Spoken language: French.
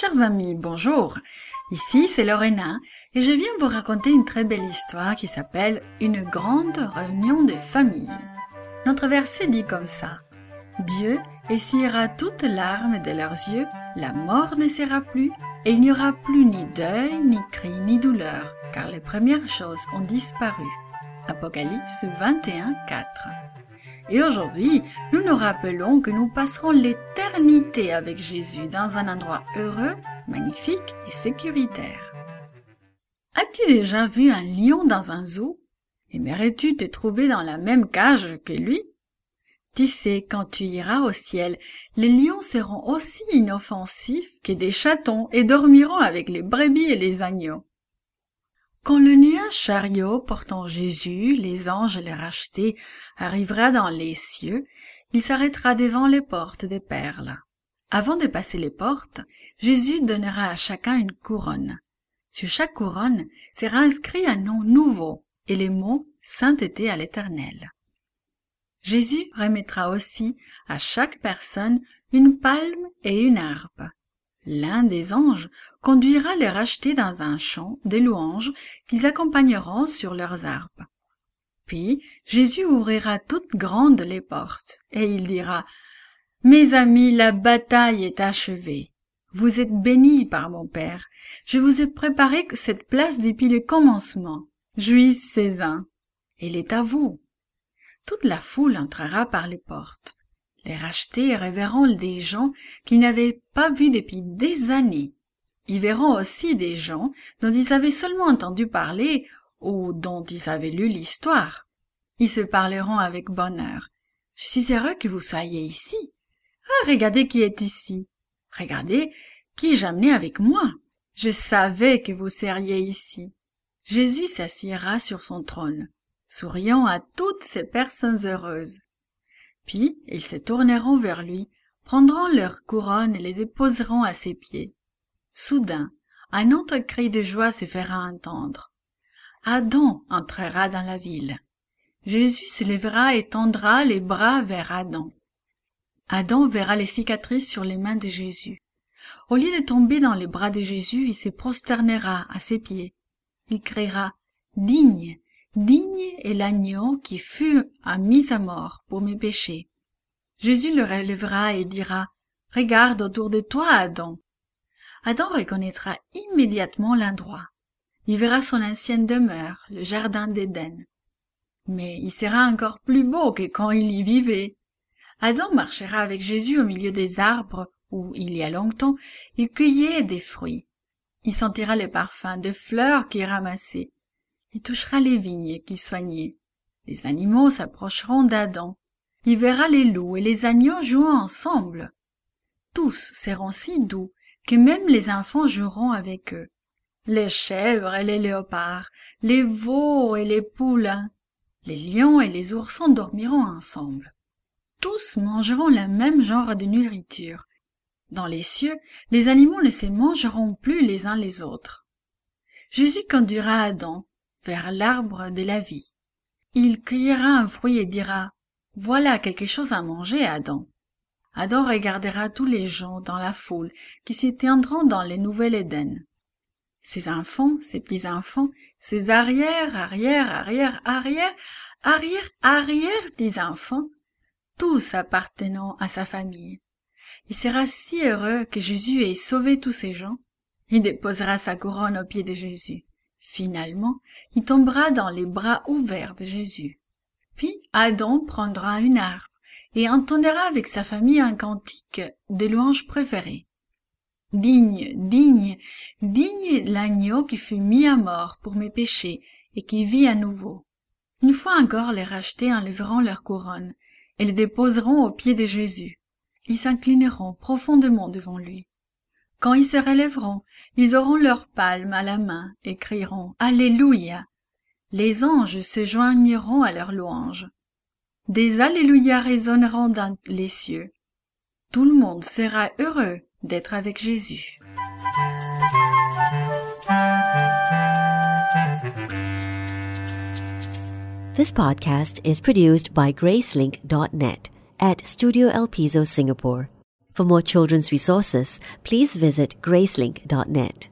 Chers amis, bonjour. Ici, c'est Lorena et je viens vous raconter une très belle histoire qui s'appelle Une grande réunion des familles. Notre verset dit comme ça. Dieu essuiera toutes larmes de leurs yeux, la mort ne sera plus, et il n'y aura plus ni deuil, ni cri, ni douleur, car les premières choses ont disparu. Apocalypse 21, 4. Et aujourd'hui, nous nous rappelons que nous passerons l'éternité avec Jésus dans un endroit heureux, magnifique et sécuritaire. As-tu déjà vu un lion dans un zoo? Aimerais-tu te trouver dans la même cage que lui? Tu sais, quand tu iras au ciel, les lions seront aussi inoffensifs que des chatons et dormiront avec les brebis et les agneaux. Quand le nuage chariot portant Jésus, les anges les rachetés, arrivera dans les cieux, il s'arrêtera devant les portes des perles. Avant de passer les portes, Jésus donnera à chacun une couronne. Sur chaque couronne sera inscrit un nom nouveau et les mots sainteté à l'éternel. Jésus remettra aussi à chaque personne une palme et une harpe. L'un des anges conduira les rachetés dans un champ des louanges qu'ils accompagneront sur leurs harpes. Puis Jésus ouvrira toutes grandes les portes, et il dira Mes amis, la bataille est achevée. Vous êtes bénis par mon Père. Je vous ai préparé cette place depuis le commencement. Jouissez-en. Elle est à vous. Toute la foule entrera par les portes. Les rachetés reverront des gens qu'ils n'avaient pas vus depuis des années. Ils verront aussi des gens dont ils avaient seulement entendu parler ou dont ils avaient lu l'histoire. Ils se parleront avec bonheur. Je suis heureux que vous soyez ici. Ah, regardez qui est ici. Regardez qui j'amenais avec moi. Je savais que vous seriez ici. Jésus s'assiera sur son trône, souriant à toutes ces personnes heureuses. Ils se tourneront vers lui, prendront leurs couronnes et les déposeront à ses pieds. Soudain, un autre cri de joie se fera entendre. Adam entrera dans la ville. Jésus se lèvera et tendra les bras vers Adam. Adam verra les cicatrices sur les mains de Jésus. Au lieu de tomber dans les bras de Jésus, il se prosternera à ses pieds. Il criera Digne, digne est l'agneau qui fut mis à mort pour mes péchés. Jésus le relèvera et dira Regarde autour de toi, Adam. Adam reconnaîtra immédiatement l'endroit. Il verra son ancienne demeure, le jardin d'Éden. Mais il sera encore plus beau que quand il y vivait. Adam marchera avec Jésus au milieu des arbres où, il y a longtemps, il cueillait des fruits. Il sentira les parfums des fleurs qu'il ramassait. Il touchera les vignes qu'il soignait. Les animaux s'approcheront d'Adam. Il verra les loups et les agneaux jouant ensemble. Tous seront si doux que même les enfants joueront avec eux. Les chèvres et les léopards, les veaux et les poulains, les lions et les oursons dormiront ensemble. Tous mangeront le même genre de nourriture. Dans les cieux, les animaux ne se mangeront plus les uns les autres. Jésus conduira Adam l'arbre de la vie. Il cueillera un fruit et dira, Voilà quelque chose à manger, Adam. Adam regardera tous les gens dans la foule qui s'éteindront dans les nouvelles Éden. Ses enfants, ses petits-enfants, ses arrière, arrière, arrière, arrière, arrière, arrière petits-enfants, tous appartenant à sa famille. Il sera si heureux que Jésus ait sauvé tous ces gens. Il déposera sa couronne aux pieds de Jésus. Finalement, il tombera dans les bras ouverts de Jésus. Puis Adam prendra une harpe et entonnera avec sa famille un cantique des louanges préférées. Digne, digne, digne l'agneau qui fut mis à mort pour mes péchés et qui vit à nouveau. Une fois encore les rachetés enlèveront leur couronne et les déposeront aux pieds de Jésus. Ils s'inclineront profondément devant lui. Quand ils se relèveront, ils auront leur palme à la main et crieront Alléluia. Les anges se joigneront à leur louange. Des Alléluia résonneront dans les cieux. Tout le monde sera heureux d'être avec Jésus. This podcast is produced by Gracelink.net at Studio El Piso, Singapore. For more children's resources, please visit gracelink.net.